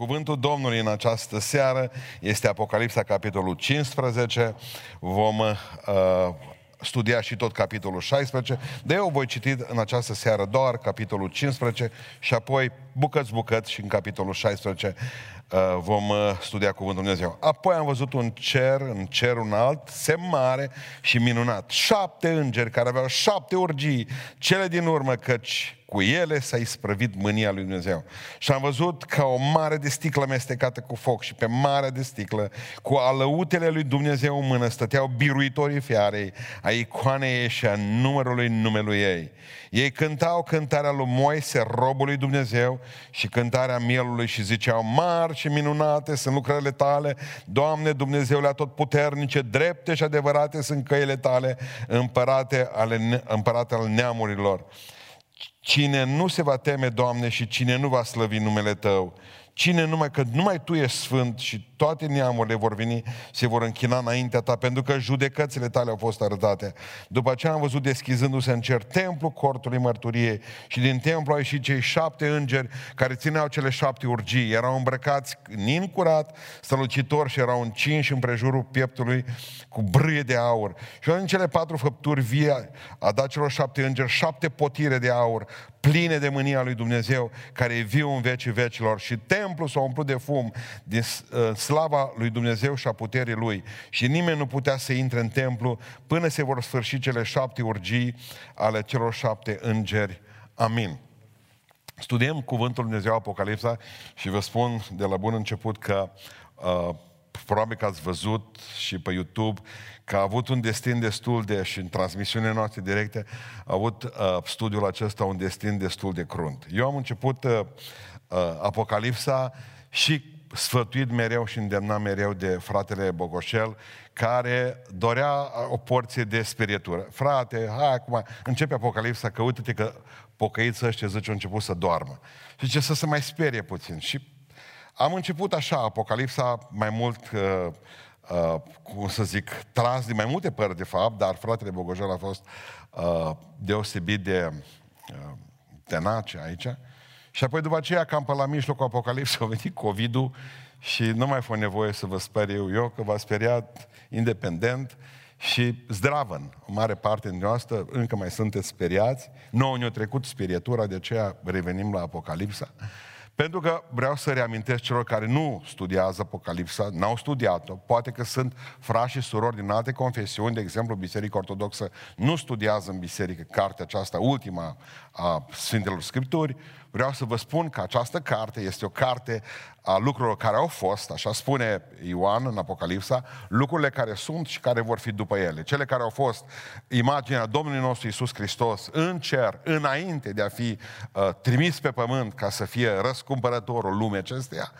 Cuvântul Domnului în această seară este Apocalipsa, capitolul 15. Vom uh, studia și tot capitolul 16, de eu voi citi în această seară doar capitolul 15 și apoi bucăți bucăți și în capitolul 16 uh, vom uh, studia Cuvântul Dumnezeu. Apoi am văzut un cer, în cer un alt, semn mare și minunat. Șapte îngeri care aveau șapte urgii, cele din urmă, căci cu ele s-a isprăvit mânia lui Dumnezeu. Și am văzut ca o mare de sticlă mestecată cu foc și pe mare de sticlă, cu alăutele lui Dumnezeu în mână, stăteau biruitorii fiarei, a icoanei ei și a numărului numelui ei. Ei cântau cântarea lui Moise, robul lui Dumnezeu, și cântarea mielului și ziceau, mari și minunate sunt lucrările tale, Doamne Dumnezeule atotputernice, drepte și adevărate sunt căile tale, împărate ale, împărate al neamurilor. Cine nu se va teme, Doamne, și cine nu va slăvi numele Tău, cine numai că numai Tu ești sfânt și toate neamurile vor veni, se vor închina înaintea ta, pentru că judecățile tale au fost arătate. După aceea am văzut deschizându-se în cer templul cortului mărturiei și din templu au ieșit cei șapte îngeri care țineau cele șapte urgii. Erau îmbrăcați nin curat, strălucitori și erau încinși în prejurul pieptului cu brâie de aur. Și în cele patru făpturi vie a dat celor șapte îngeri șapte potire de aur, pline de mânia lui Dumnezeu, care e viu în vecii vecilor. Și templul s-a umplut de fum din uh, slava lui Dumnezeu și a puterii lui. Și nimeni nu putea să intre în templu până se vor sfârși cele șapte urgii ale celor șapte îngeri. Amin. Studiem Cuvântul Dumnezeu Apocalipsa și vă spun de la bun început că uh, probabil că ați văzut și pe YouTube că a avut un destin destul de, și în transmisiunile noastre directe, a avut uh, studiul acesta un destin destul de crunt. Eu am început uh, uh, Apocalipsa și sfătuit mereu și îndemnat mereu de fratele Bogoșel, care dorea o porție de spirietură. Frate, hai acum, începe Apocalipsa, că uite-te că pocăiți ăștia, zice, au început să doarmă. Și ce să se mai sperie puțin. Și am început așa, Apocalipsa, mai mult, uh, uh, cum să zic, tras din mai multe părți, de fapt, dar fratele Bogojel a fost uh, deosebit de uh, tenace aici. Și apoi după aceea, cam pe la mijlocul Apocalipsei, a venit COVID-ul și nu mai fost nevoie să vă sper eu, eu că v-a speriat independent și zdravăn. O mare parte din noastră încă mai sunteți speriați. Nouă ne-a trecut spirietura, de aceea revenim la Apocalipsa. Pentru că vreau să reamintesc celor care nu studiază Apocalipsa, n-au studiat-o, poate că sunt frați și surori din alte confesiuni, de exemplu Biserica Ortodoxă nu studiază în biserică cartea aceasta, ultima a Sfintelor Scripturi, vreau să vă spun că această carte este o carte a lucrurilor care au fost, așa spune Ioan în Apocalipsa, lucrurile care sunt și care vor fi după ele. Cele care au fost imaginea Domnului nostru Isus Hristos în cer, înainte de a fi uh, trimis pe pământ ca să fie răscumpărătorul lumii acesteia,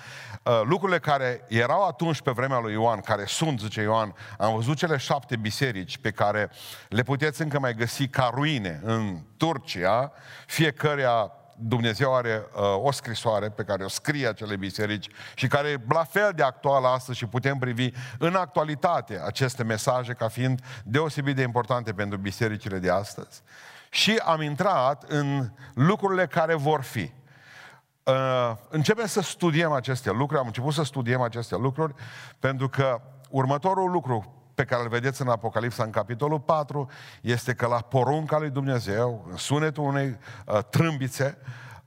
uh, lucrurile care erau atunci pe vremea lui Ioan, care sunt, zice Ioan, am văzut cele șapte biserici pe care le puteți încă mai găsi ca ruine în Turcia, fiecarea Dumnezeu are uh, o scrisoare pe care o scrie acele biserici și care e la fel de actuală astăzi și putem privi în actualitate aceste mesaje ca fiind deosebit de importante pentru bisericile de astăzi. Și am intrat în lucrurile care vor fi. Uh, începem să studiem aceste lucruri, am început să studiem aceste lucruri pentru că următorul lucru pe care îl vedeți în Apocalipsa, în capitolul 4, este că la porunca lui Dumnezeu, în sunetul unei uh, trâmbițe,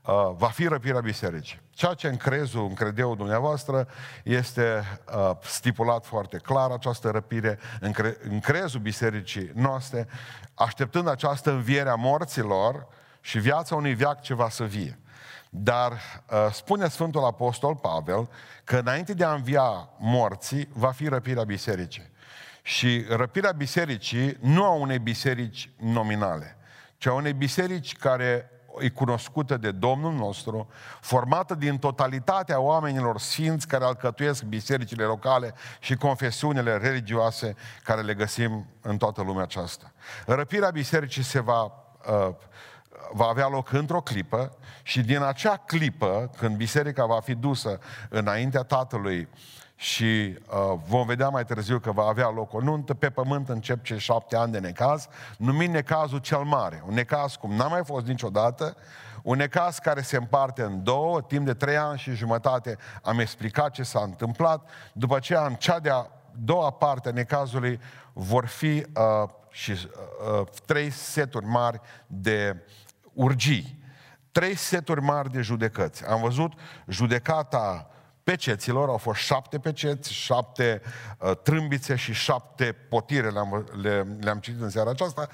uh, va fi răpirea bisericii. Ceea ce în crezul, în credeul dumneavoastră, este uh, stipulat foarte clar, această răpire în, cre- în crezul bisericii noastre, așteptând această înviere a morților și viața unui viac ce va să vie. Dar uh, spune Sfântul Apostol Pavel că înainte de a învia morții, va fi răpirea bisericii. Și răpirea bisericii nu a unei biserici nominale, ci a unei biserici care e cunoscută de Domnul nostru, formată din totalitatea oamenilor sfinți care alcătuiesc bisericile locale și confesiunile religioase care le găsim în toată lumea aceasta. Răpirea bisericii se va, uh, va avea loc într-o clipă și din acea clipă, când biserica va fi dusă înaintea Tatălui și uh, vom vedea mai târziu că va avea loc o nuntă, pe pământ încep cei șapte ani de necaz, numit necazul cel mare, un necaz cum n-a mai fost niciodată, Un necaz care se împarte în două, timp de trei ani și jumătate. Am explicat ce s-a întâmplat, după aceea în cea de-a doua parte a necazului vor fi uh, și uh, uh, trei seturi mari de urgii. Trei seturi mari de judecăți. Am văzut judecata peceților, au fost șapte peceți, șapte uh, trâmbițe și șapte potire, le-am, le, le-am citit în seara aceasta.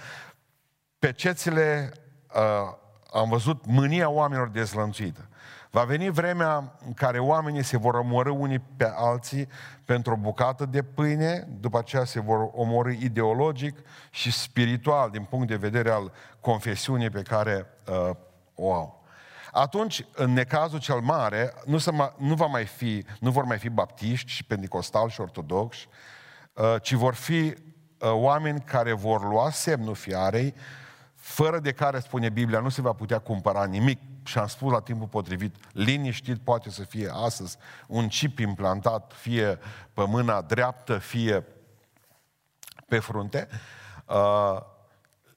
Pecețile, uh, am văzut mânia oamenilor dezlănțuită. Va veni vremea în care oamenii se vor omorâ unii pe alții pentru o bucată de pâine, după aceea se vor omorâ ideologic și spiritual din punct de vedere al confesiunii pe care uh, o au. Atunci, în necazul cel mare, nu, se ma, nu, va mai fi, nu vor mai fi baptiști și pentecostali și ortodoxi, uh, ci vor fi uh, oameni care vor lua semnul fiarei, fără de care, spune Biblia, nu se va putea cumpăra nimic. Și am spus la timpul potrivit, liniștit poate să fie astăzi un chip implantat, fie pe mâna dreaptă, fie pe frunte, uh,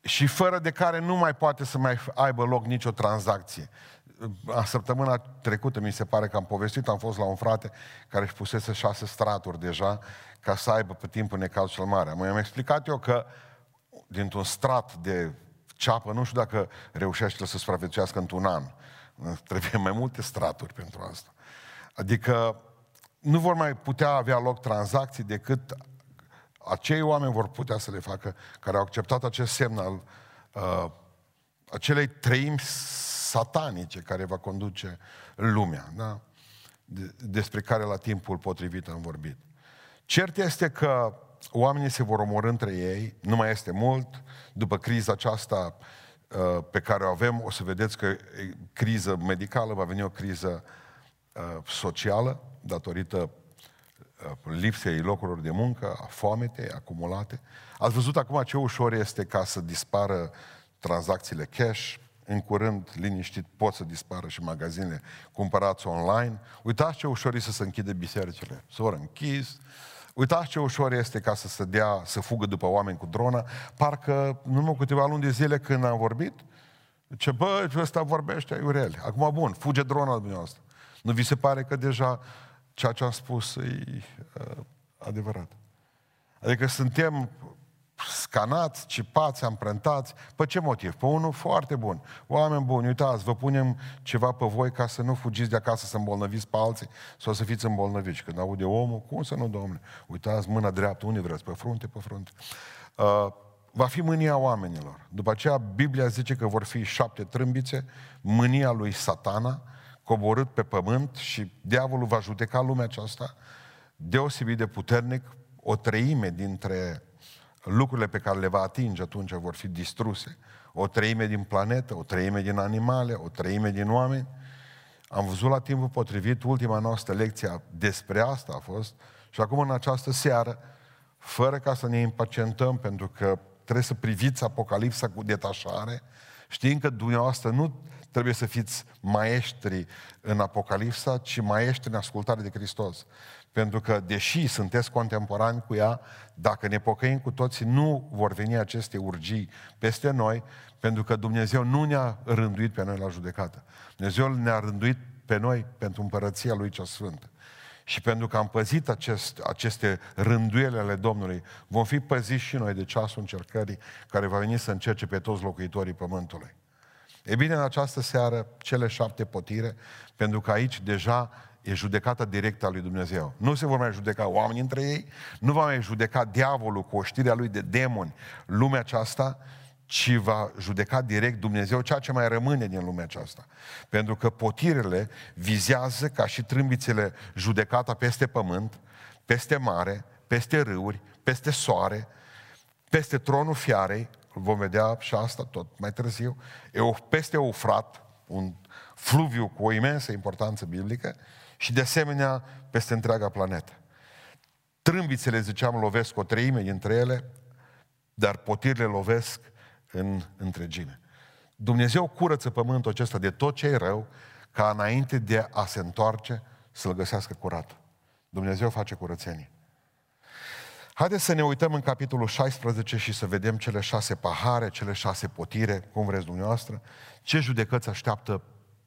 și fără de care nu mai poate să mai aibă loc nicio tranzacție. A săptămâna trecută mi se pare că am povestit, am fost la un frate care își pusese șase straturi deja ca să aibă pe timpul necaz cel mare. Mă am explicat eu că dintr-un strat de ceapă, nu știu dacă reușește să supraviețuiască într-un an. Trebuie mai multe straturi pentru asta. Adică nu vor mai putea avea loc tranzacții decât acei oameni vor putea să le facă care au acceptat acest semn al uh, acelei treimi satanice care va conduce lumea, da? De, despre care la timpul potrivit am vorbit. Cert este că oamenii se vor omorâ între ei, nu mai este mult, după criza aceasta uh, pe care o avem, o să vedeți că criză medicală, va veni o criză uh, socială, datorită uh, lipsei locurilor de muncă, a foametei acumulate. Ați văzut acum ce ușor este ca să dispară tranzacțiile cash, în curând, liniștit, pot să dispară și magazinele cumpărați online. Uitați ce ușor este să se închide bisericile. S-au închis. Uitați ce ușor este ca să se dea, să fugă după oameni cu drona. Parcă, numai câteva luni de zile când am vorbit, ce bă, ăsta vorbește aiurel. Acum, bun, fuge drona dumneavoastră. Nu vi se pare că deja ceea ce am spus e uh, adevărat? Adică suntem scanați, cipați, amprentați. Pe ce motiv? Pe unul foarte bun. Oameni buni, uitați, vă punem ceva pe voi ca să nu fugiți de acasă să îmbolnăviți pe alții sau să fiți îmbolnăviți. Când aude omul, cum să nu, domnule? Uitați, mâna dreaptă, unde vreți? Pe frunte, pe frunte. Uh, va fi mânia oamenilor. După aceea, Biblia zice că vor fi șapte trâmbițe, mânia lui satana, coborât pe pământ și diavolul va judeca lumea aceasta deosebit de puternic, o treime dintre lucrurile pe care le va atinge atunci vor fi distruse. O treime din planetă, o treime din animale, o treime din oameni. Am văzut la timpul potrivit, ultima noastră lecție despre asta a fost și acum în această seară, fără ca să ne impacientăm, pentru că trebuie să priviți Apocalipsa cu detașare, știind că dumneavoastră nu trebuie să fiți maestri în Apocalipsa, ci maestri în ascultare de Hristos. Pentru că, deși sunteți contemporani cu ea, dacă ne pocăim cu toții, nu vor veni aceste urgii peste noi, pentru că Dumnezeu nu ne-a rânduit pe noi la judecată. Dumnezeu ne-a rânduit pe noi pentru împărăția Lui cea Sfântă. Și pentru că am păzit acest, aceste rânduiele ale Domnului, vom fi păziți și noi de ceasul încercării care va veni să încerce pe toți locuitorii pământului. E bine, în această seară, cele șapte potire, pentru că aici deja e judecata directă a lui Dumnezeu. Nu se vor mai judeca oamenii între ei, nu va mai judeca diavolul cu oștirea lui de demoni lumea aceasta, ci va judeca direct Dumnezeu ceea ce mai rămâne din lumea aceasta. Pentru că potirele vizează ca și trâmbițele judecata peste pământ, peste mare, peste râuri, peste soare, peste tronul fiarei, vom vedea și asta tot mai târziu, peste Eufrat, un fluviu cu o imensă importanță biblică, și de asemenea peste întreaga planetă. Trâmbițele, ziceam, lovesc o treime dintre ele, dar potirile lovesc în întregime. Dumnezeu curăță pământul acesta de tot ce e rău, ca înainte de a se întoarce să-l găsească curat. Dumnezeu face curățenie. Haideți să ne uităm în capitolul 16 și să vedem cele șase pahare, cele șase potire, cum vreți dumneavoastră, ce judecăți așteaptă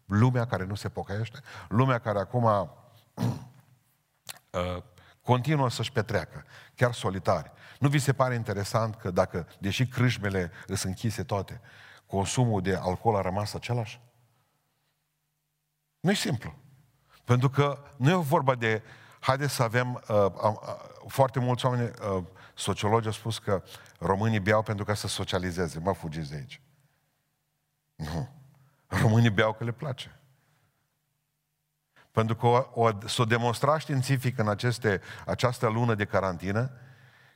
lumea care nu se pocăiește, lumea care acum uh, continuă să-și petreacă, chiar solitari. Nu vi se pare interesant că dacă, deși crâșmele sunt închise toate, consumul de alcool a rămas același? nu e simplu. Pentru că nu e vorba de, haideți să avem, uh, uh, foarte mulți oameni, uh, sociologi au spus că românii beau pentru ca să socializeze. Mă, fugiți de aici. Nu. Românii beau că le place. Pentru că o, o, s-o demonstra științific în aceste, această lună de carantină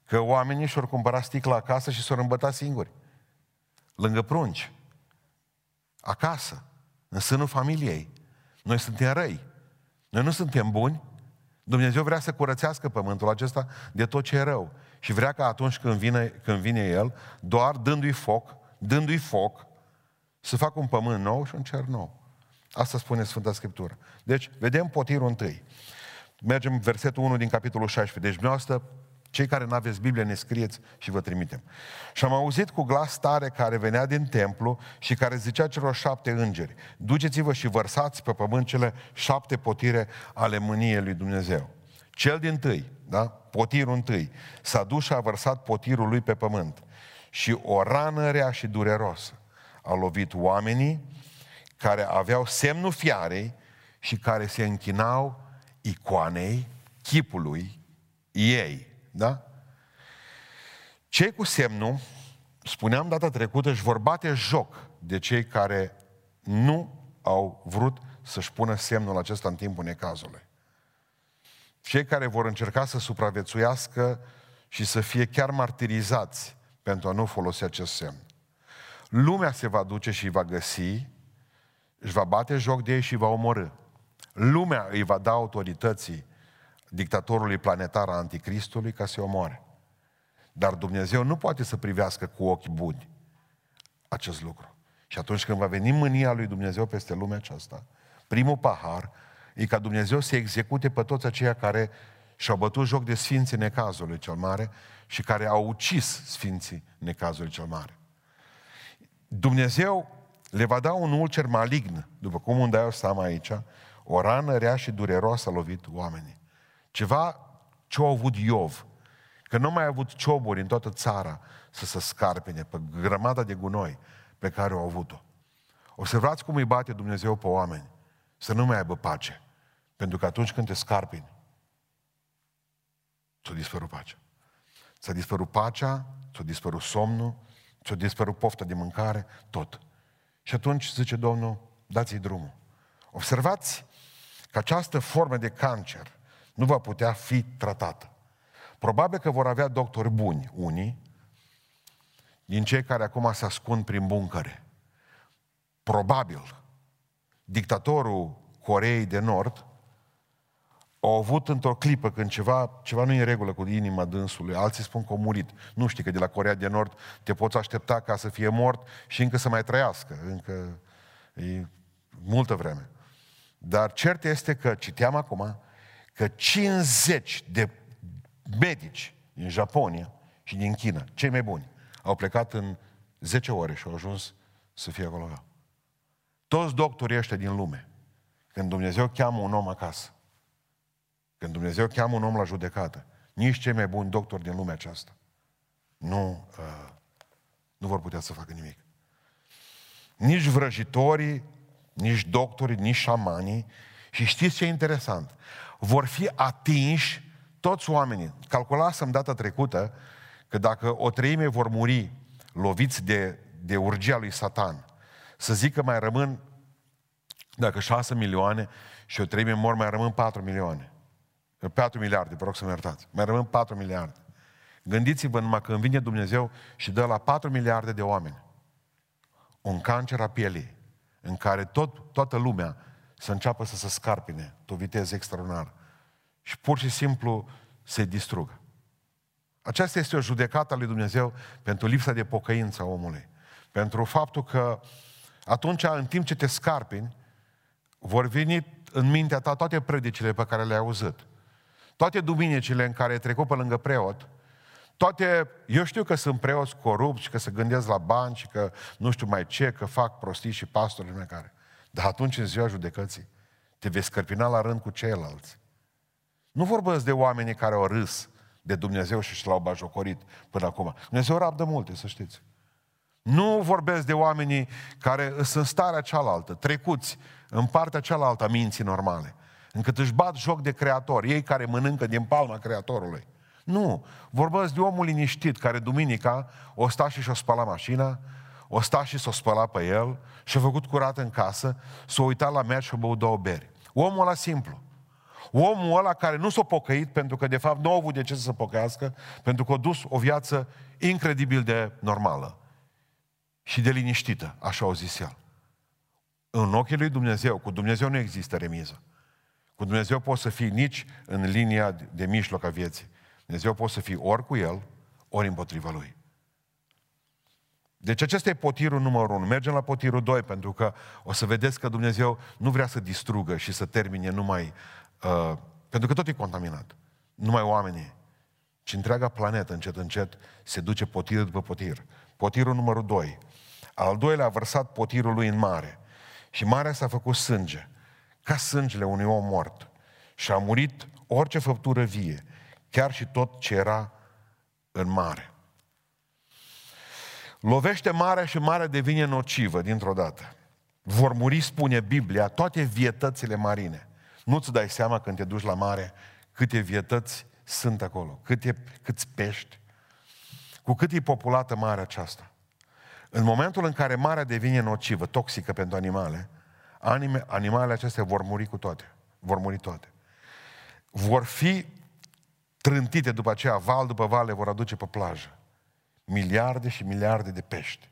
că oamenii și-au cumpărat sticla acasă și s-au îmbătat singuri. Lângă prunci. Acasă. În sânul familiei. Noi suntem răi. Noi nu suntem buni. Dumnezeu vrea să curățească pământul acesta de tot ce e rău. Și vrea ca atunci când vine, când vine El, doar dându-i foc, dându-i foc, să facă un pământ nou și un cer nou. Asta spune Sfânta Scriptură. Deci, vedem potirul întâi. Mergem versetul 1 din capitolul 16. Deci, dumneavoastră, cei care nu aveți Biblie, ne scrieți și vă trimitem. Și am auzit cu glas tare care venea din templu și care zicea celor șapte îngeri, duceți-vă și vărsați pe pământ cele șapte potire ale mâniei lui Dumnezeu. Cel din tâi, da? potirul întâi, s-a dus și a vărsat potirul lui pe pământ. Și o rană rea și dureroasă a lovit oamenii care aveau semnul fiarei și care se închinau icoanei chipului ei. Da? Cei cu semnul, spuneam data trecută, își vor bate joc de cei care nu au vrut să-și pună semnul acesta în timpul necazului. Cei care vor încerca să supraviețuiască și să fie chiar martirizați pentru a nu folosi acest semn. Lumea se va duce și va găsi, își va bate joc de ei și va omorâ. Lumea îi va da autorității dictatorului planetar a anticristului ca să-i omoare. Dar Dumnezeu nu poate să privească cu ochi buni acest lucru. Și atunci când va veni mânia lui Dumnezeu peste lumea aceasta, primul pahar e ca Dumnezeu să execute pe toți aceia care și-au bătut joc de sfinții necazului cel mare și care au ucis sfinții necazului cel mare. Dumnezeu le va da un ulcer malign, după cum îmi dau seama aici, o rană rea și dureroasă a lovit oamenii. Ceva ce a avut Iov, că nu mai a avut cioburi în toată țara să se scarpine pe grămada de gunoi pe care au avut-o. Observați cum îi bate Dumnezeu pe oameni să nu mai aibă pace. Pentru că atunci când te scarpini, ți-a dispărut pacea. Ți-a dispărut pacea, ți-a dispărut somnul, ți-a dispărut pofta de mâncare, tot. Și atunci zice Domnul, dați-i drumul. Observați că această formă de cancer nu va putea fi tratată. Probabil că vor avea doctori buni, unii, din cei care acum se ascund prin buncăre. Probabil. Dictatorul Coreei de Nord au avut într-o clipă când ceva, ceva nu e în regulă cu inima dânsului, alții spun că a murit. Nu știi că de la Corea de Nord te poți aștepta ca să fie mort și încă să mai trăiască. Încă e multă vreme. Dar cert este că, citeam acum, că 50 de medici din Japonia și din China, cei mai buni, au plecat în 10 ore și au ajuns să fie acolo. Toți doctorii ăștia din lume, când Dumnezeu cheamă un om acasă, când Dumnezeu cheamă un om la judecată, nici cei mai buni doctori din lumea aceasta nu, uh, nu vor putea să facă nimic. Nici vrăjitorii, nici doctorii, nici șamanii. Și știți ce e interesant? Vor fi atinși toți oamenii. Calculasem data trecută că dacă o treime vor muri loviți de, de urgia lui Satan, să zic că mai rămân, dacă 6 milioane și o treime mor, mai rămân 4 milioane. 4 miliarde, vă rog să mă iertați. Mai rămân 4 miliarde. Gândiți-vă numai când vine Dumnezeu și dă la 4 miliarde de oameni un cancer a pielii, în care tot, toată lumea să înceapă să se scarpine o viteză extraordinară și pur și simplu se distrugă. Aceasta este o judecată a lui Dumnezeu pentru lipsa de pocăință a omului. Pentru faptul că atunci, în timp ce te scarpini, vor veni în mintea ta toate predicile pe care le-ai auzit. Toate duminicile în care ai trecut pe lângă preot, Toate, eu știu că sunt preoți corupți, că se gândesc la bani și că nu știu mai ce, că fac prostii și pastorii mei care. Dar atunci, în ziua judecății, te vei scărpina la rând cu ceilalți. Nu vorbesc de oamenii care au râs de Dumnezeu și și l-au bajocorit până acum. Dumnezeu rabdă multe, să știți. Nu vorbesc de oamenii care sunt în starea cealaltă, trecuți în partea cealaltă a minții normale, încât își bat joc de creator, ei care mănâncă din palma creatorului. Nu, vorbesc de omul liniștit care duminica o sta și și-o spăla mașina, o sta și s-o spăla pe el și-a făcut curat în casă, s-a uitat la mea și-a băut două beri. Omul ăla simplu. Omul ăla care nu s-a pocăit pentru că de fapt nu a avut de ce să se pocăiască, pentru că a dus o viață incredibil de normală și de liniștită, așa au zis el. În ochii lui Dumnezeu, cu Dumnezeu nu există remiză. Cu Dumnezeu poți să fii nici în linia de mijloc a vieții. Dumnezeu poți să fii ori cu El, ori împotriva Lui. Deci acesta e potirul numărul 1. Mergem la potirul 2, pentru că o să vedeți că Dumnezeu nu vrea să distrugă și să termine numai... Uh, pentru că tot e contaminat. Numai oamenii. Ci întreaga planetă, încet, încet, se duce potir după potir. Potirul numărul 2. Al doilea a vărsat potirul lui în mare. Și marea s-a făcut sânge, ca sângele unui om mort. Și a murit orice făptură vie, chiar și tot ce era în mare. Lovește marea și marea devine nocivă dintr-o dată. Vor muri, spune Biblia, toate vietățile marine. Nu-ți dai seama când te duci la mare câte vietăți sunt acolo, câte, câți pești, cu cât e populată marea aceasta. În momentul în care marea devine nocivă, toxică pentru animale, anime, animalele acestea vor muri cu toate. Vor muri toate. Vor fi trântite după aceea, val după val le vor aduce pe plajă. Miliarde și miliarde de pești,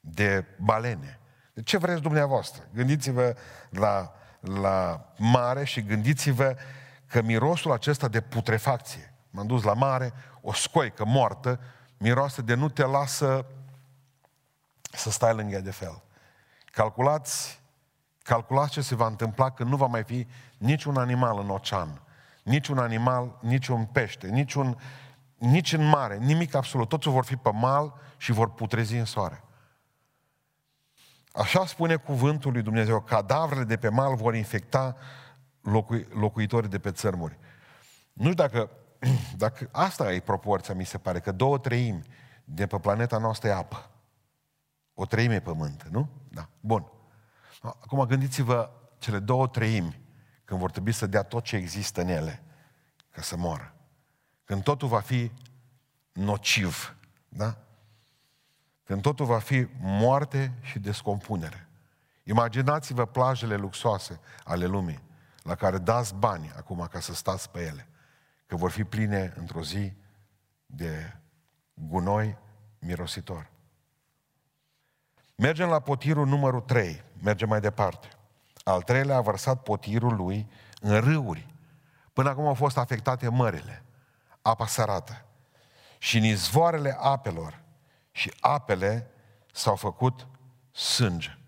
de balene. De ce vreți dumneavoastră? Gândiți-vă la, la mare și gândiți-vă că mirosul acesta de putrefacție, m-am dus la mare, o scoică moartă, miroase de nu te lasă să stai lângă ea de fel. Calculați, calculați ce se va întâmpla când nu va mai fi niciun animal în ocean, niciun animal, niciun pește, niciun, nici în mare, nimic absolut. Toți vor fi pe mal și vor putrezi în soare. Așa spune cuvântul lui Dumnezeu, cadavrele de pe mal vor infecta locui, locuitorii de pe țărmuri. Nu știu dacă, dacă asta e proporția, mi se pare, că două treimi de pe planeta noastră e apă. O treime e pământ, nu? Da. Bun. Acum gândiți-vă cele două treimi când vor trebui să dea tot ce există în ele ca să moară. Când totul va fi nociv, da? Când totul va fi moarte și descompunere. Imaginați-vă plajele luxoase ale lumii, la care dați bani acum ca să stați pe ele, că vor fi pline într-o zi de gunoi mirositor. Mergem la potirul numărul 3, mergem mai departe. Al treilea a vărsat potirul lui în râuri. Până acum au fost afectate mările, apa sărată. Și în izvoarele apelor și apele s-au făcut sânge.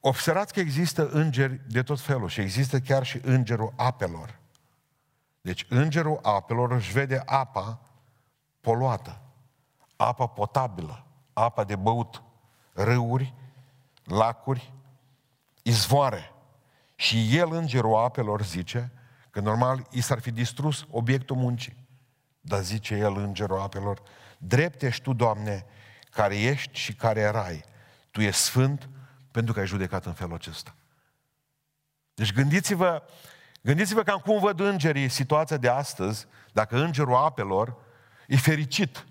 Observați că există îngeri de tot felul și există chiar și îngerul apelor. Deci îngerul apelor își vede apa poluată, apa potabilă, apa de băut, râuri, lacuri, izvoare. Și el, îngerul apelor, zice că normal i s-ar fi distrus obiectul muncii. Dar zice el, îngerul apelor, drept ești tu, Doamne, care ești și care erai. Tu ești sfânt pentru că ai judecat în felul acesta. Deci gândiți-vă, gândiți-vă cam cum văd îngerii situația de astăzi, dacă îngerul apelor e fericit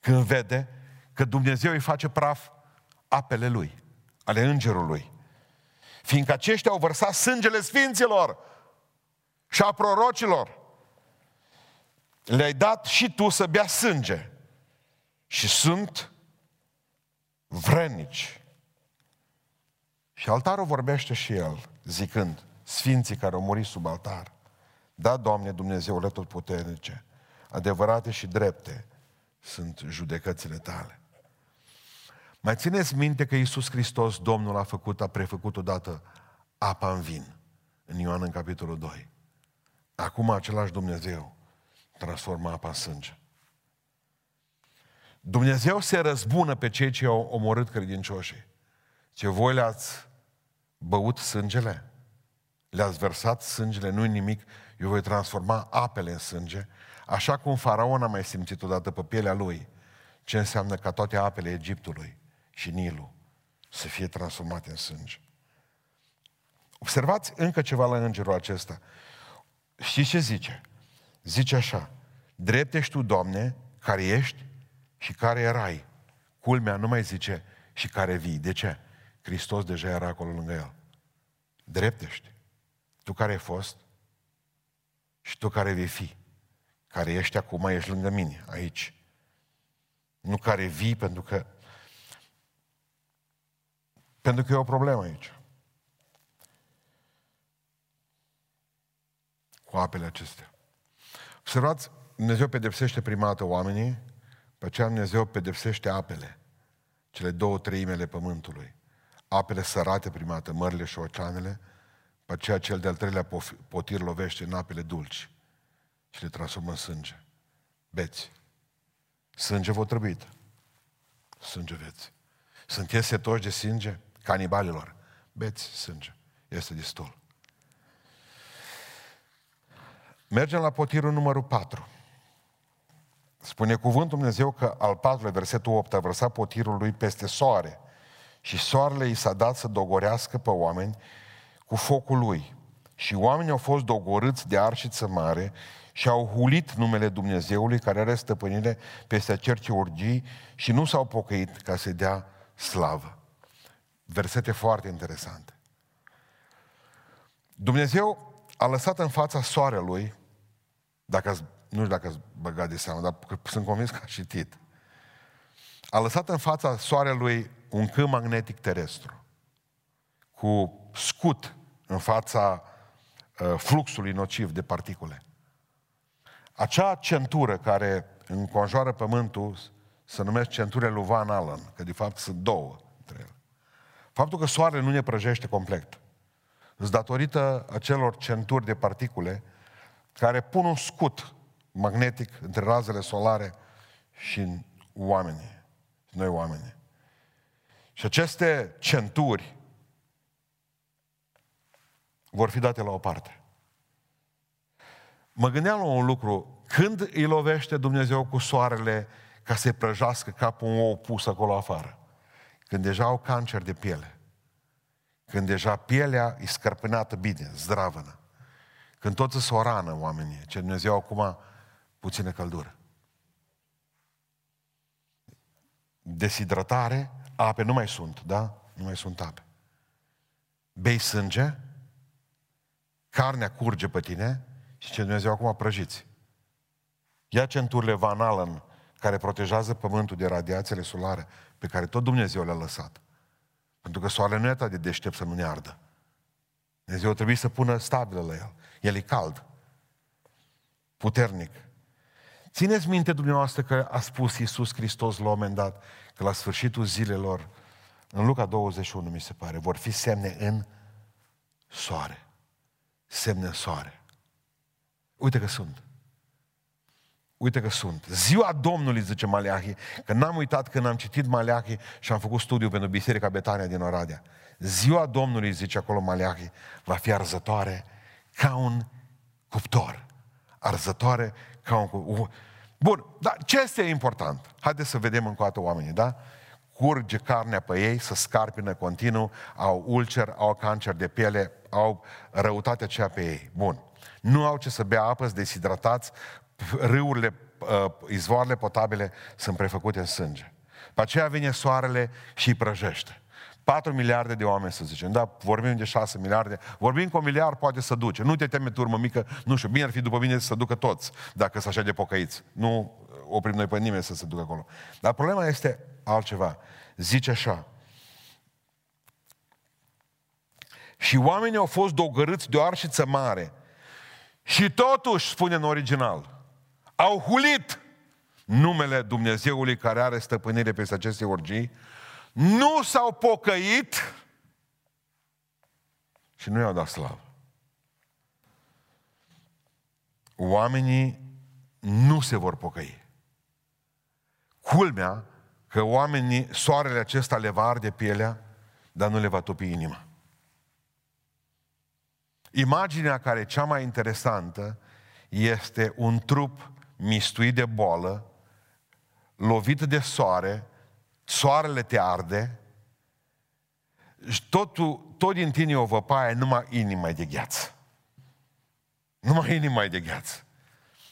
când vede că Dumnezeu îi face praf apele lui, ale îngerului. Fiindcă aceștia au vărsat sângele sfinților și a prorocilor. Le-ai dat și tu să bea sânge. Și sunt vrenici. Și altarul vorbește și el, zicând, sfinții care au murit sub altar, da, Doamne Dumnezeule tot puternice, adevărate și drepte sunt judecățile tale. Mai țineți minte că Iisus Hristos, Domnul, a făcut, a prefăcut odată apa în vin. În Ioan, în capitolul 2. Acum același Dumnezeu transformă apa în sânge. Dumnezeu se răzbună pe cei ce au omorât credincioșii. Ce voi le-ați băut sângele, le-ați versat sângele, nu-i nimic, eu voi transforma apele în sânge, așa cum faraon a mai simțit odată pe pielea lui ce înseamnă ca toate apele Egiptului și Nilul să fie transformate în sânge. Observați încă ceva la îngerul acesta. Știți ce zice? Zice așa, drept ești tu, Doamne, care ești și care erai. Culmea nu mai zice și care vii. De ce? Hristos deja era acolo lângă el. Drept ești. Tu care ai fost și tu care vei fi. Care ești acum, ești lângă mine, aici. Nu care vii pentru că pentru că e o problemă aici. Cu apele acestea. Observați, Dumnezeu pedepsește prima dată oamenii, pe aceea Dumnezeu pedepsește apele, cele două treimele pământului. Apele sărate prima dată, mările și oceanele, pe aceea cel de-al treilea potir lovește în apele dulci și le transformă în sânge. Beți. Sânge votrăbit. Sânge veți. Sunteți setoși de sânge? Canibalilor. Beți sânge. Este destul. Mergem la potirul numărul 4. Spune cuvântul Dumnezeu că al patrulea, versetul 8, a vărsat potirul lui peste soare și soarele i s-a dat să dogorească pe oameni cu focul lui. Și oamenii au fost dogorâți de arșiță mare și au hulit numele Dumnezeului care are stăpânire peste acerce urgii și nu s-au pocăit ca să dea slavă. Versete foarte interesante. Dumnezeu a lăsat în fața soarelui, dacă ați, nu știu dacă ați băgat de seamă, dar sunt convins că a citit, a lăsat în fața soarelui un câmp magnetic terestru, cu scut în fața uh, fluxului nociv de particule. Acea centură care înconjoară Pământul se numește centurile lui Van Allen, că de fapt sunt două între ele. Faptul că soarele nu ne prăjește complet, îți datorită acelor centuri de particule care pun un scut magnetic între razele solare și oamenii, noi oamenii. Și aceste centuri vor fi date la o parte. Mă gândeam la un lucru. Când îi lovește Dumnezeu cu soarele ca să-i prăjească capul un ou pus acolo afară? Când deja au cancer de piele. Când deja pielea e scărpânată bine, zdravănă. Când tot se o rană oamenii, ce Dumnezeu acum puțină căldură. Deshidratare, ape nu mai sunt, da? Nu mai sunt ape. Bei sânge, carnea curge pe tine, și ce Dumnezeu acum prăjiți. Ia centurile Van Allen care protejează pământul de radiațiile solare pe care tot Dumnezeu le-a lăsat. Pentru că soarele nu e atât de deștept să nu ne ardă. Dumnezeu trebuie să pună stabilă la el. El e cald. Puternic. Țineți minte dumneavoastră că a spus Iisus Hristos la un moment dat că la sfârșitul zilelor, în Luca 21 mi se pare, vor fi semne în soare. Semne în soare. Uite că sunt. Uite că sunt. Ziua Domnului, zice Maleahi, că n-am uitat când am citit Maleahi și am făcut studiu pentru Biserica Betania din Oradea. Ziua Domnului, zice acolo Maleahi, va fi arzătoare ca un cuptor. Arzătoare ca un cuptor. Bun, dar ce este important? Haideți să vedem încă o dată oamenii, da? Curge carnea pe ei, să scarpină continuu, au ulcer, au cancer de piele, au răutatea aceea pe ei. Bun nu au ce să bea apă, sunt deshidratați, râurile, uh, izvoarele potabile sunt prefăcute în sânge. Pe aceea vine soarele și îi prăjește. 4 miliarde de oameni, să zicem, da, vorbim de 6 miliarde, vorbim cu un miliard, poate să duce. Nu te teme, turmă mică, nu știu, bine ar fi după mine să ducă toți, dacă sunt așa de pocăiți. Nu oprim noi pe nimeni să se ducă acolo. Dar problema este altceva. Zice așa, și oamenii au fost dogărâți de o arșiță mare, și totuși, spune în original, au hulit numele Dumnezeului care are stăpânire peste aceste orgii, nu s-au pocăit și nu i-au dat slavă. Oamenii nu se vor pocăi. Culmea că oamenii, soarele acesta le va arde pielea, dar nu le va topi inima. Imaginea care e cea mai interesantă este un trup mistuit de boală, lovit de soare, soarele te arde, și totul, tot din tine o văpaie, numai inima de gheață. Numai inima e de gheață.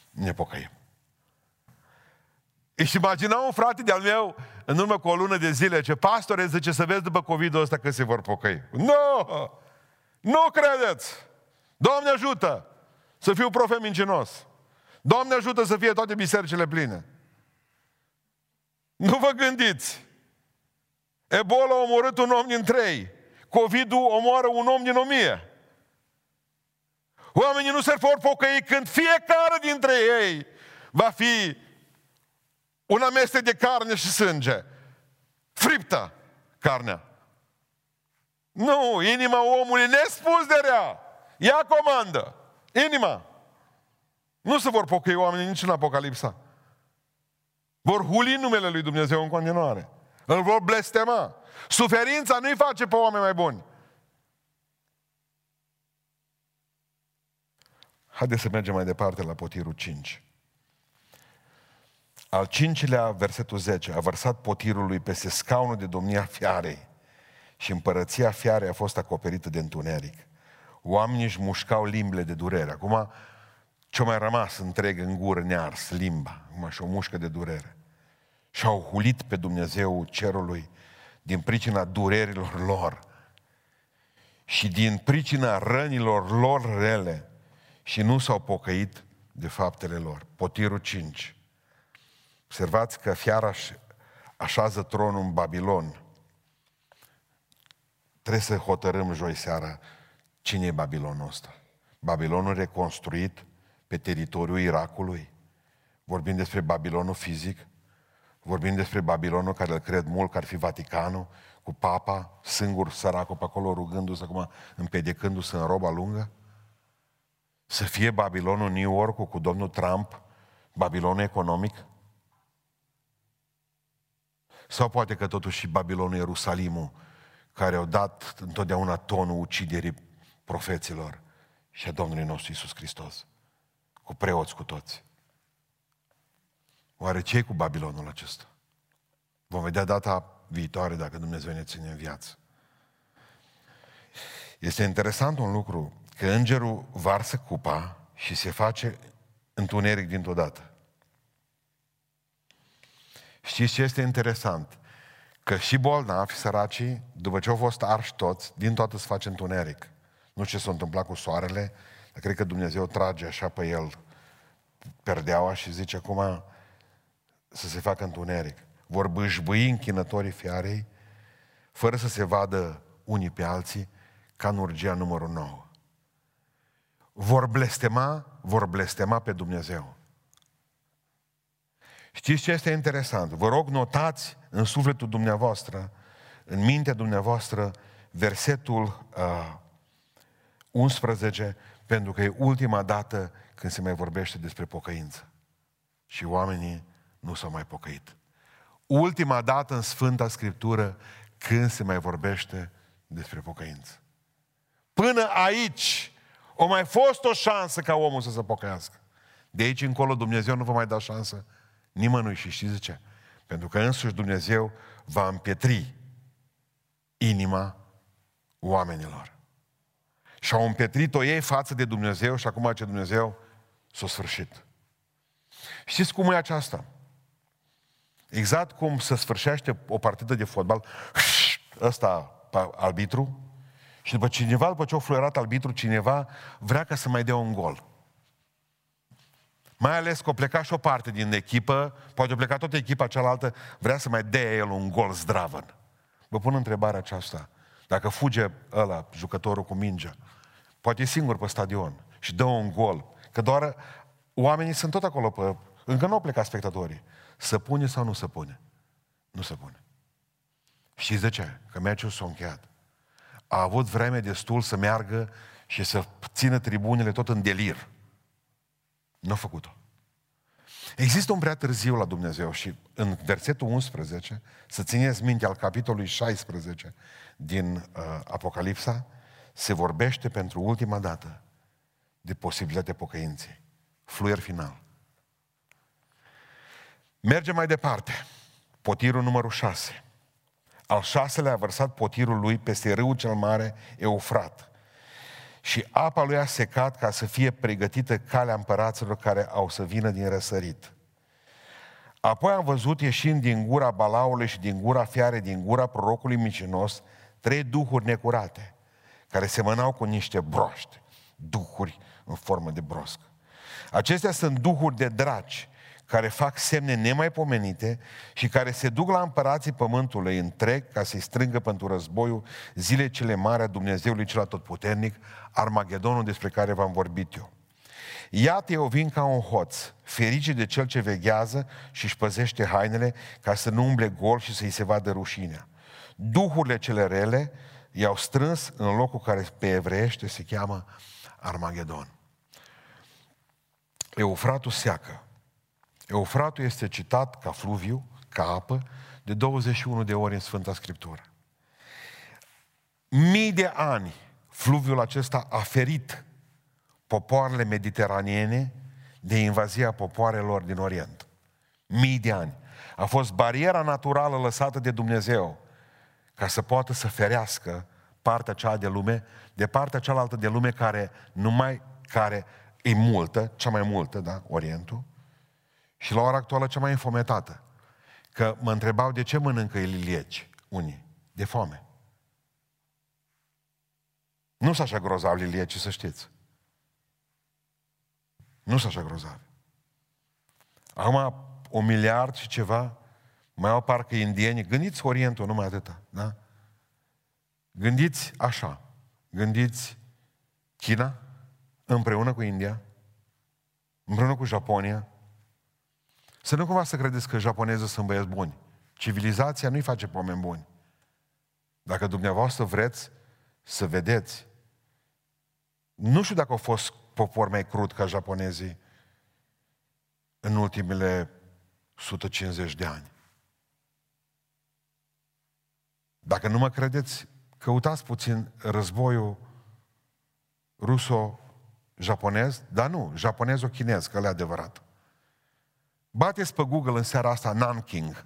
Ne pocăim. Își imagina un frate de-al meu, în urmă cu o lună de zile, ce pastore zice să vezi după COVID-ul ăsta că se vor pocăi. Nu! No! Nu credeți! Doamne ajută să fiu profet mincinos. Doamne ajută să fie toate bisericile pline. Nu vă gândiți. Ebola a omorât un om din trei. COVID-ul omoară un om din o mie. Oamenii nu se vor pocăi când fiecare dintre ei va fi un amestec de carne și sânge. Friptă carnea. Nu, inima omului nespus de rea. Ia comandă. Inima. Nu se vor pocăi oamenii nici în Apocalipsa. Vor huli numele lui Dumnezeu în continuare. Îl vor blestema. Suferința nu-i face pe oameni mai buni. Haideți să mergem mai departe la potirul 5. Al cincilea, versetul 10, a vărsat potirul lui peste scaunul de domnia fiarei și împărăția fiarei a fost acoperită de întuneric. Oamenii își mușcau limbile de durere. Acum, ce mai rămas întreg în gură nears, limba, acum și o mușcă de durere. Și au hulit pe Dumnezeu cerului din pricina durerilor lor și din pricina rănilor lor rele și nu s-au pocăit de faptele lor. Potirul 5. Observați că fiara așează tronul în Babilon. Trebuie să hotărâm joi seara cine e Babilonul ăsta. Babilonul reconstruit pe teritoriul Irakului. Vorbim despre Babilonul fizic, vorbim despre Babilonul care îl cred mult că ar fi Vaticanul, cu papa, singur săracul pe acolo rugându-se acum, împedecându-se în roba lungă. Să fie Babilonul New York cu domnul Trump, Babilonul economic? Sau poate că totuși și Babilonul Ierusalimul, care au dat întotdeauna tonul uciderii profeților și a Domnului nostru Isus Hristos, cu preoți cu toți. Oare ce cu Babilonul acesta? Vom vedea data viitoare dacă Dumnezeu ne ține în viață. Este interesant un lucru, că îngerul varsă cupa și se face întuneric dintr-o dată. Știți ce este interesant? Că și bolnavi, săracii, după ce au fost arși toți, din toată se face întuneric. Nu ce s-a întâmplat cu soarele, dar cred că Dumnezeu trage așa pe el perdeaua și zice acum să se facă întuneric. Vor bâșbâi închinătorii fiarei, fără să se vadă unii pe alții, ca în urgia numărul 9. Vor blestema, vor blestema pe Dumnezeu. Știți ce este interesant? Vă rog, notați în sufletul dumneavoastră, în mintea dumneavoastră, versetul uh, 11, pentru că e ultima dată când se mai vorbește despre pocăință. Și oamenii nu s-au mai pocăit. Ultima dată în Sfânta Scriptură când se mai vorbește despre pocăință. Până aici o mai fost o șansă ca omul să se pocăiască. De aici încolo Dumnezeu nu va mai da șansă nimănui și știți ce? Pentru că însuși Dumnezeu va împietri inima oamenilor. Și au împietrit-o ei față de Dumnezeu și acum ce Dumnezeu s-a sfârșit. Știți cum e aceasta? Exact cum se sfârșește o partidă de fotbal, ăsta arbitru, și după cineva, după ce a fluierat arbitru, cineva vrea ca să mai dea un gol. Mai ales că o pleca și o parte din echipă, poate o pleca toată echipa cealaltă, vrea să mai dea el un gol zdravăn. Vă pun întrebarea aceasta. Dacă fuge ăla, jucătorul cu mingea, poate e singur pe stadion și dă un gol, că doar oamenii sunt tot acolo, pe, încă nu au plecat spectatorii. Să pune sau nu să pune? Nu se pune. Și de ce? Că meciul s-a încheiat. A avut vreme destul să meargă și să țină tribunile tot în delir. Nu a făcut-o. Există un prea târziu la Dumnezeu și în versetul 11, să țineți minte al capitolului 16 din uh, Apocalipsa, se vorbește pentru ultima dată de posibilitatea pocăinței. Fluier final. Mergem mai departe. Potirul numărul 6. Al șaselea a vărsat potirul lui peste râul cel mare Eufrat. Și apa lui a secat ca să fie pregătită calea împăraților care au să vină din răsărit. Apoi am văzut ieșind din gura balaului și din gura fiare, din gura prorocului micinos, trei duhuri necurate, care semănau cu niște broaște, duhuri în formă de brosc. Acestea sunt duhuri de draci, care fac semne nemaipomenite și care se duc la împărații pământului întreg ca să-i strângă pentru războiul zile cele mari a Dumnezeului cel atotputernic, Armagedonul despre care v-am vorbit eu. Iată, eu vin ca un hoț, ferice de cel ce veghează și își păzește hainele ca să nu umble gol și să-i se vadă rușinea. Duhurile cele rele i-au strâns în locul care pe evreiește se cheamă Armagedon. Eufratul seacă. Eufratul este citat ca fluviu, ca apă, de 21 de ori în Sfânta Scriptură. Mii de ani fluviul acesta a ferit popoarele mediteraneene de invazia popoarelor din Orient. Mii de ani. A fost bariera naturală lăsată de Dumnezeu ca să poată să ferească partea cea de lume de partea cealaltă de lume care numai care e multă, cea mai multă, da, Orientul, și la ora actuală cea mai înfometată. Că mă întrebau de ce mănâncă lilieci unii? De foame. Nu sunt așa grozav lilieci, să știți. Nu sunt așa grozavi. Acum, o miliard și ceva, mai au parcă indieni. Gândiți Orientul, numai atâta, da? Gândiți așa. Gândiți China împreună cu India, împreună cu Japonia. Să nu cumva să credeți că japonezii sunt băieți buni. Civilizația nu-i face pe oameni buni. Dacă dumneavoastră vreți să vedeți, nu știu dacă au fost popor mai crud ca japonezii în ultimele 150 de ani. Dacă nu mă credeți, căutați puțin războiul ruso-japonez, dar nu, japonezo-chinez, că le adevărat. Bateți pe Google în seara asta Nanking.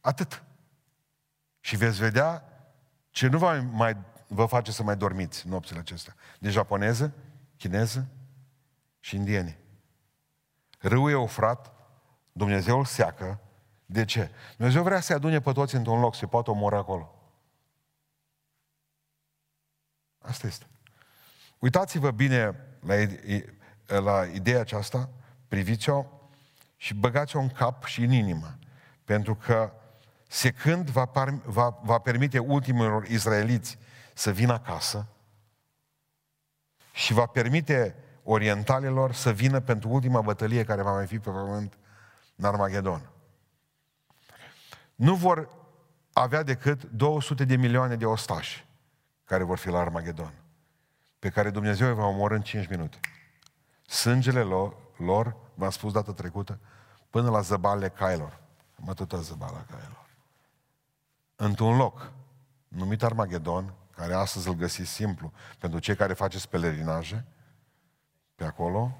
Atât. Și veți vedea ce nu va mai, vă face să mai dormiți nopțile acestea. De japoneză, chineză și indieni. Râul Eufrat, Dumnezeu îl seacă. De ce? Dumnezeu vrea să-i adune pe toți într-un loc, se poate omoră acolo. Asta este. Uitați-vă bine la, la ideea aceasta, priviți-o și băgați-o în cap și în inimă. Pentru că secând va, par, va, va permite ultimilor izraeliți să vină acasă și va permite orientalilor să vină pentru ultima bătălie care va mai fi pe pământ în Armagedon. Nu vor avea decât 200 de milioane de ostași care vor fi la Armagedon, pe care Dumnezeu îi va omorâ în 5 minute. Sângele lor, lor v-am spus data trecută, până la zăbalele cailor. Mă tot zăbala cailor. Într-un loc numit Armagedon, care astăzi îl găsiți simplu pentru cei care faceți pelerinaje, pe acolo,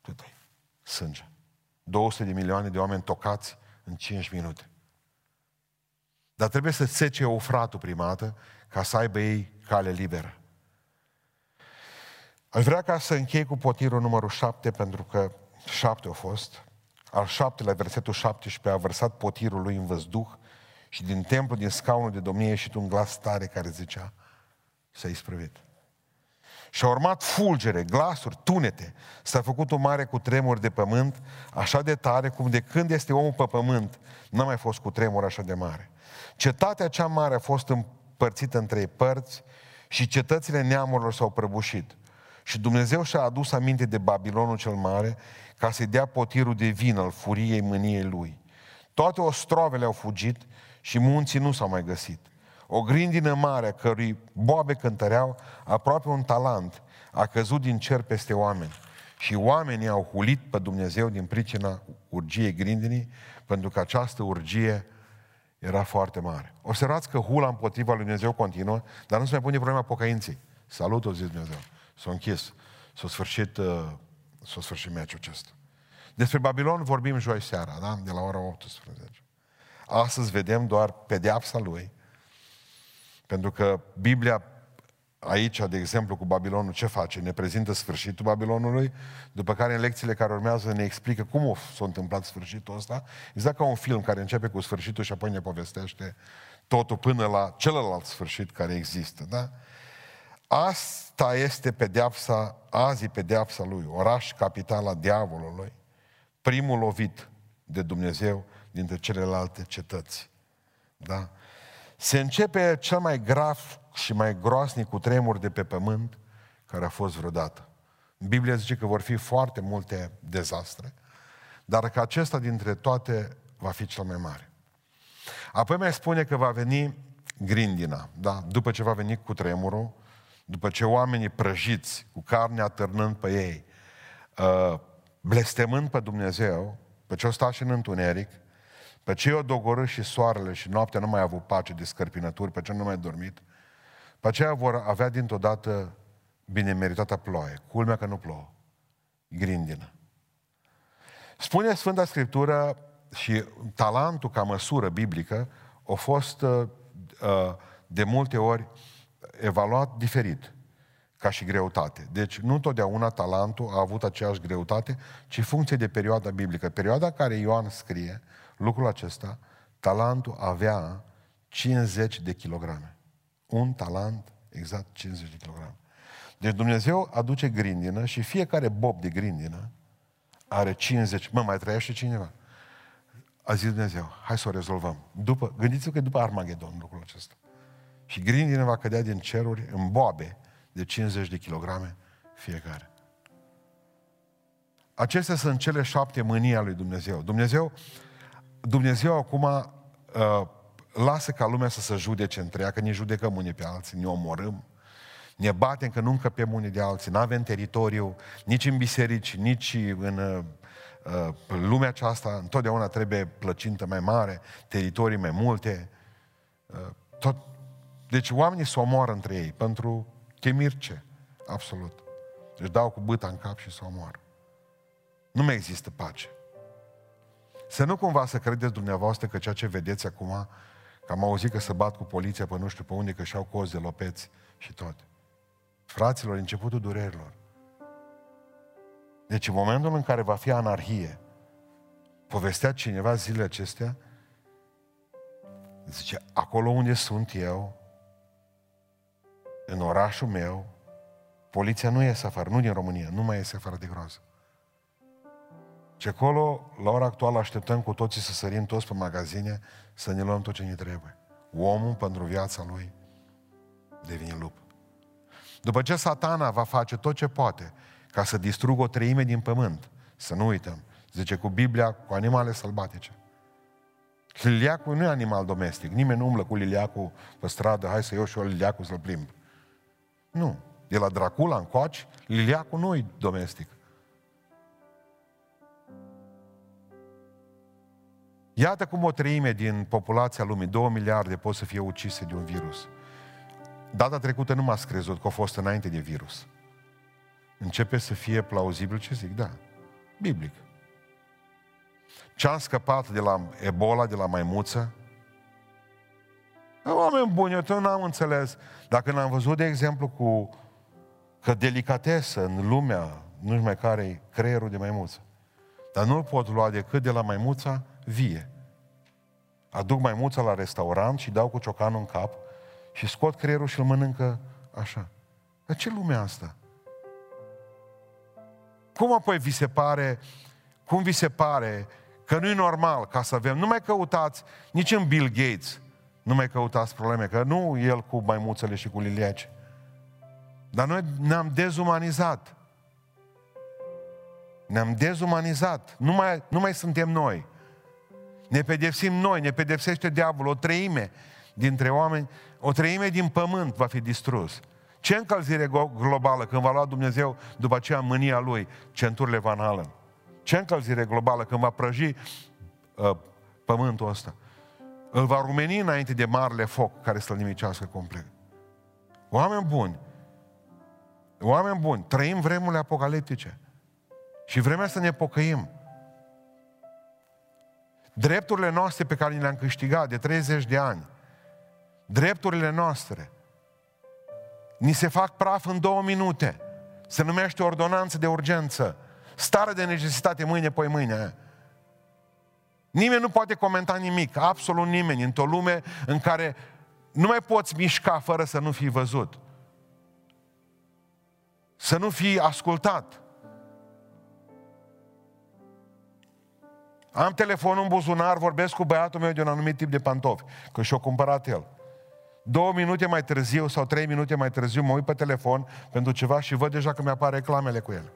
tot e sânge. 200 de milioane de oameni tocați în 5 minute. Dar trebuie să sece o fratul primată ca să aibă ei cale liberă. Aș vrea ca să închei cu potirul numărul 7, pentru că șapte au fost. Al șaptelea, versetul 17, a vărsat potirul lui în văzduh și din templu, din scaunul de domnie, a ieșit un glas tare care zicea, s-a isprăvit. Și a urmat fulgere, glasuri, tunete. S-a făcut o mare cu tremur de pământ, așa de tare cum de când este omul pe pământ, n-a mai fost cu tremur așa de mare. Cetatea cea mare a fost împărțită în trei părți și cetățile neamurilor s-au prăbușit. Și Dumnezeu și-a adus aminte de Babilonul cel mare ca să-i dea potirul de vin al furiei mâniei lui. Toate ostrovele au fugit și munții nu s-au mai găsit. O grindină mare, cărui boabe cântăreau, aproape un talent, a căzut din cer peste oameni. Și oamenii au hulit pe Dumnezeu din pricina urgiei grindinii, pentru că această urgie era foarte mare. Observați că hula împotriva lui Dumnezeu continuă, dar nu se mai pune problema pocăinței. Salut, o zis Dumnezeu. S-a închis. S-a sfârșit, uh, s-a sfârșit meciul acesta. Despre Babilon vorbim joi seara, da? De la ora 18. Astăzi vedem doar pedeapsa lui, pentru că Biblia aici, de exemplu, cu Babilonul, ce face? Ne prezintă sfârșitul Babilonului, după care în lecțiile care urmează ne explică cum s-a întâmplat sfârșitul ăsta, exact ca un film care începe cu sfârșitul și apoi ne povestește totul până la celălalt sfârșit care există, da? Asta este pedeapsa, azi pedeapsa lui, oraș capitala diavolului, primul lovit de Dumnezeu dintre celelalte cetăți. Da? Se începe cel mai grav și mai groasnic cu tremur de pe pământ care a fost vreodată. Biblia zice că vor fi foarte multe dezastre, dar că acesta dintre toate va fi cel mai mare. Apoi mai spune că va veni grindina, da? după ce va veni cu tremurul, după ce oamenii prăjiți, cu carne atârnând pe ei, uh, blestemând pe Dumnezeu, pe ce o sta și în întuneric, pe ce o dogorât și soarele și noaptea nu mai a avut pace de scărpinături, pe ce nu mai dormit, pe aceea vor avea dintr-o dată bine meritată ploaie. Culmea că nu plouă. Grindină. Spune Sfânta Scriptură și talentul ca măsură biblică a fost uh, uh, de multe ori evaluat diferit ca și greutate. Deci nu totdeauna talentul a avut aceeași greutate, ci funcție de perioada biblică. Perioada care Ioan scrie lucrul acesta, talentul avea 50 de kilograme. Un talent, exact 50 de kilograme. Deci Dumnezeu aduce grindină și fiecare bob de grindină are 50. Mă, mai trăiește cineva? A zis Dumnezeu, hai să o rezolvăm. După, gândiți-vă că după Armagedon lucrul acesta. Și grindină va cădea din ceruri în boabe de 50 de kilograme fiecare. Acestea sunt cele șapte mânii ale lui Dumnezeu. Dumnezeu, Dumnezeu acum uh, lasă ca lumea să se judece între ea, că ne judecăm unii pe alții, ne omorâm, ne batem că nu încăpem unii de alții, nu avem teritoriu, nici în biserici, nici în uh, uh, lumea aceasta, întotdeauna trebuie plăcintă mai mare, teritorii mai multe. Uh, tot. Deci oamenii se omoară între ei pentru chemirce, absolut. Deci dau cu băta în cap și se omoară. Nu mai există pace. Să nu cumva să credeți dumneavoastră că ceea ce vedeți acum, că am auzit că se bat cu poliția pe nu știu pe unde, că și-au cozi de lopeți și tot. Fraților, începutul durerilor. Deci în momentul în care va fi anarhie, povestea cineva zilele acestea, zice, acolo unde sunt eu, în orașul meu, poliția nu iese afară, nu din România, nu mai iese afară de groază. Și acolo, la ora actuală, așteptăm cu toții să sărim toți pe magazine, să ne luăm tot ce ne trebuie. Omul, pentru viața lui, devine lup. După ce satana va face tot ce poate ca să distrugă o treime din pământ, să nu uităm, zice cu Biblia, cu animale sălbatice. Liliacul nu e animal domestic. Nimeni nu umblă cu liliacul pe stradă, hai să iau și eu liliacul să-l plimb. Nu. De la Dracula încoaci, liliacul nu e domestic. Iată cum o treime din populația lumii, două miliarde, pot să fie ucise de un virus. Data trecută nu m-a crezut că a fost înainte de virus. Începe să fie plauzibil ce zic, da, biblic. Ce am scăpat de la Ebola, de la maimuță, Oameni buni, eu n-am înțeles. Dacă n-am văzut, de exemplu, cu că delicatesă în lumea nu-și mai care creierul de maimuță. Dar nu-l pot lua decât de la maimuța vie. Aduc maimuța la restaurant și dau cu ciocanul în cap și scot creierul și îl mănâncă așa. Dar ce lume asta? Cum apoi vi se pare, cum vi se pare că nu e normal ca să avem, nu mai căutați nici în Bill Gates, nu mai căutați probleme, că nu el cu maimuțele și cu liliaci. Dar noi ne-am dezumanizat. Ne-am dezumanizat. Nu mai, nu mai suntem noi. Ne pedepsim noi, ne pedepsește diavolul. O treime dintre oameni, o treime din pământ va fi distrus. Ce încălzire globală când va lua Dumnezeu după aceea mânia Lui centurile Van Halen? Ce încălzire globală când va prăji uh, pământul ăsta? Îl va rumeni înainte de marele foc care să-l nimicească complet. Oameni buni, oameni buni, trăim vremurile apocaliptice. Și vremea să ne pocăim. Drepturile noastre pe care le-am câștigat de 30 de ani, drepturile noastre, ni se fac praf în două minute. Se numește ordonanță de urgență. Stare de necesitate mâine, poi mâine. Nimeni nu poate comenta nimic, absolut nimeni, într-o lume în care nu mai poți mișca fără să nu fii văzut. Să nu fii ascultat. Am telefonul în buzunar, vorbesc cu băiatul meu de un anumit tip de pantofi, că și-o cumpărat el. Două minute mai târziu sau trei minute mai târziu mă uit pe telefon pentru ceva și văd deja că mi-apar reclamele cu el.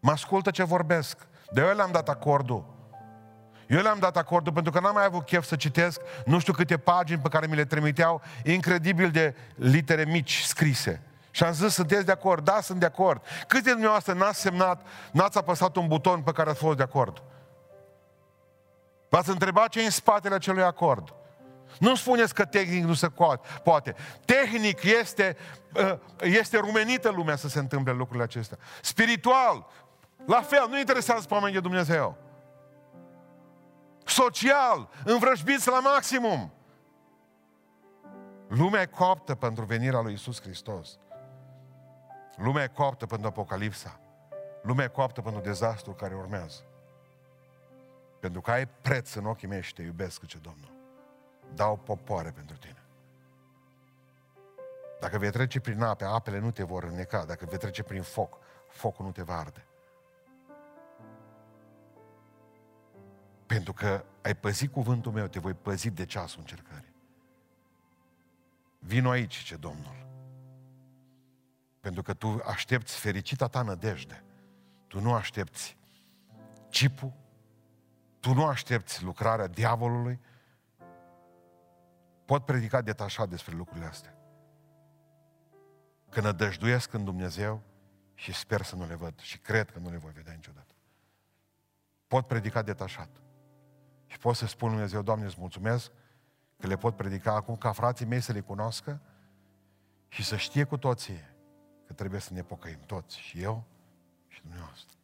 Mă ascultă ce vorbesc. De eu le-am dat acordul. Eu le-am dat acordul pentru că n-am mai avut chef să citesc nu știu câte pagini pe care mi le trimiteau, incredibil de litere mici scrise. Și am zis, sunteți de acord? Da, sunt de acord. Câți de dumneavoastră n-ați semnat, n-ați apăsat un buton pe care ați fost de acord? V-ați întrebat ce e în spatele acelui acord? Nu spuneți că tehnic nu se poate. Tehnic este, uh, este rumenită lumea să se întâmple lucrurile acestea. Spiritual, la fel, nu interesează pe oamenii de Dumnezeu. Social, învrăjbiți la maximum. Lumea e coaptă pentru venirea lui Isus Hristos. Lumea e coaptă pentru Apocalipsa. Lumea e coaptă pentru dezastru care urmează. Pentru că ai preț în ochii mei și te iubesc, ce Domnul. Dau popoare pentru tine. Dacă vei trece prin ape, apele nu te vor înneca. Dacă vei trece prin foc, focul nu te va arde. Pentru că ai păzit cuvântul meu, te voi păzi de ceasul încercării. Vino aici, ce Domnul. Pentru că tu aștepți fericita ta nădejde. Tu nu aștepți cipul, tu nu aștepți lucrarea diavolului. Pot predica detașat despre lucrurile astea. Că nădăjduiesc în Dumnezeu și sper să nu le văd și cred că nu le voi vedea niciodată. Pot predica detașat. Și pot să spun Dumnezeu, Doamne, îți mulțumesc că le pot predica acum ca frații mei să le cunoască și să știe cu toții că trebuie să ne pocăim toți, și eu și dumneavoastră.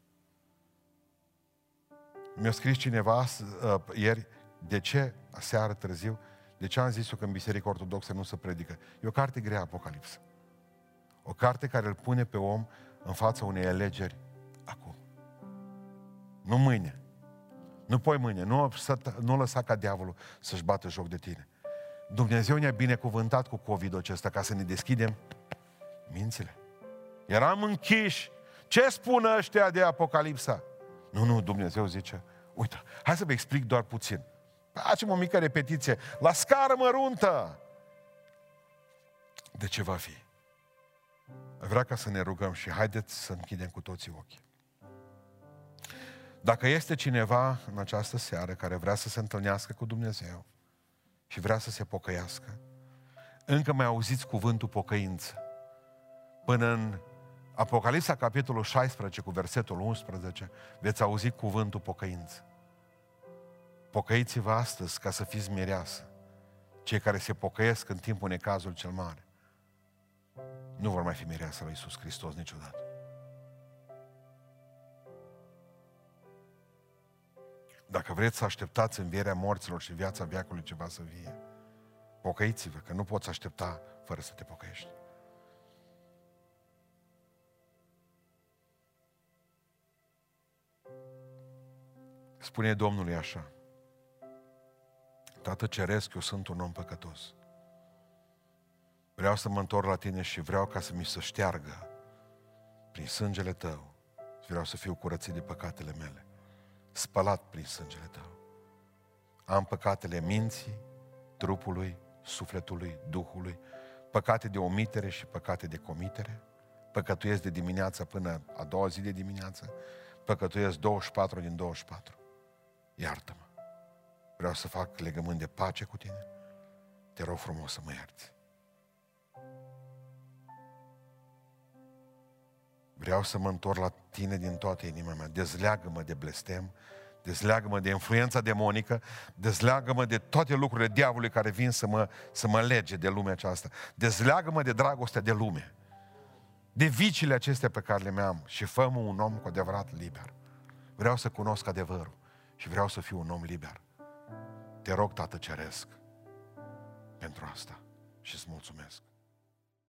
Mi-a scris cineva uh, ieri, de ce, aseară târziu, de ce am zis eu că în Biserica Ortodoxă nu se predică? E o carte grea, Apocalipsă. O carte care îl pune pe om în fața unei alegeri acum. Nu mâine. Nu poi mâine. Nu, nu lăsa ca diavolul să-și bată joc de tine. Dumnezeu ne-a binecuvântat cu COVID-ul acesta ca să ne deschidem mințile. Eram închiși. Ce spun ăștia de Apocalipsa? Nu, nu, Dumnezeu zice, uite, hai să vă explic doar puțin. Facem o mică repetiție, la scară măruntă. De ce va fi? Vreau ca să ne rugăm și haideți să închidem cu toții ochii. Dacă este cineva în această seară care vrea să se întâlnească cu Dumnezeu și vrea să se pocăiască, încă mai auziți cuvântul pocăință. Până în Apocalipsa, capitolul 16, cu versetul 11, veți auzi cuvântul pocăință. Pocăiți-vă astăzi ca să fiți mireasă. Cei care se pocăiesc în timpul necazul cel mare nu vor mai fi mireasă la Iisus Hristos niciodată. Dacă vreți să așteptați învierea morților și viața viacului ceva să vie, pocăiți-vă, că nu poți aștepta fără să te pocăiești. Spune Domnului așa, Tată Ceresc, eu sunt un om păcătos. Vreau să mă întorc la tine și vreau ca să mi se șteargă prin sângele tău. Vreau să fiu curățit de păcatele mele, spălat prin sângele tău. Am păcatele minții, trupului, sufletului, duhului, păcate de omitere și păcate de comitere, păcătuiesc de dimineața până a doua zi de dimineață, păcătuiesc 24 din 24 iartă-mă. Vreau să fac legământ de pace cu tine. Te rog frumos să mă ierți. Vreau să mă întorc la tine din toată inima mea. Dezleagă-mă de blestem, dezleagă-mă de influența demonică, dezleagă-mă de toate lucrurile diavolului care vin să mă, să mă lege de lumea aceasta. Dezleagă-mă de dragostea de lume, de viciile acestea pe care le am și fă un om cu adevărat liber. Vreau să cunosc adevărul și vreau să fiu un om liber. Te rog, Tată Ceresc, pentru asta și îți mulțumesc.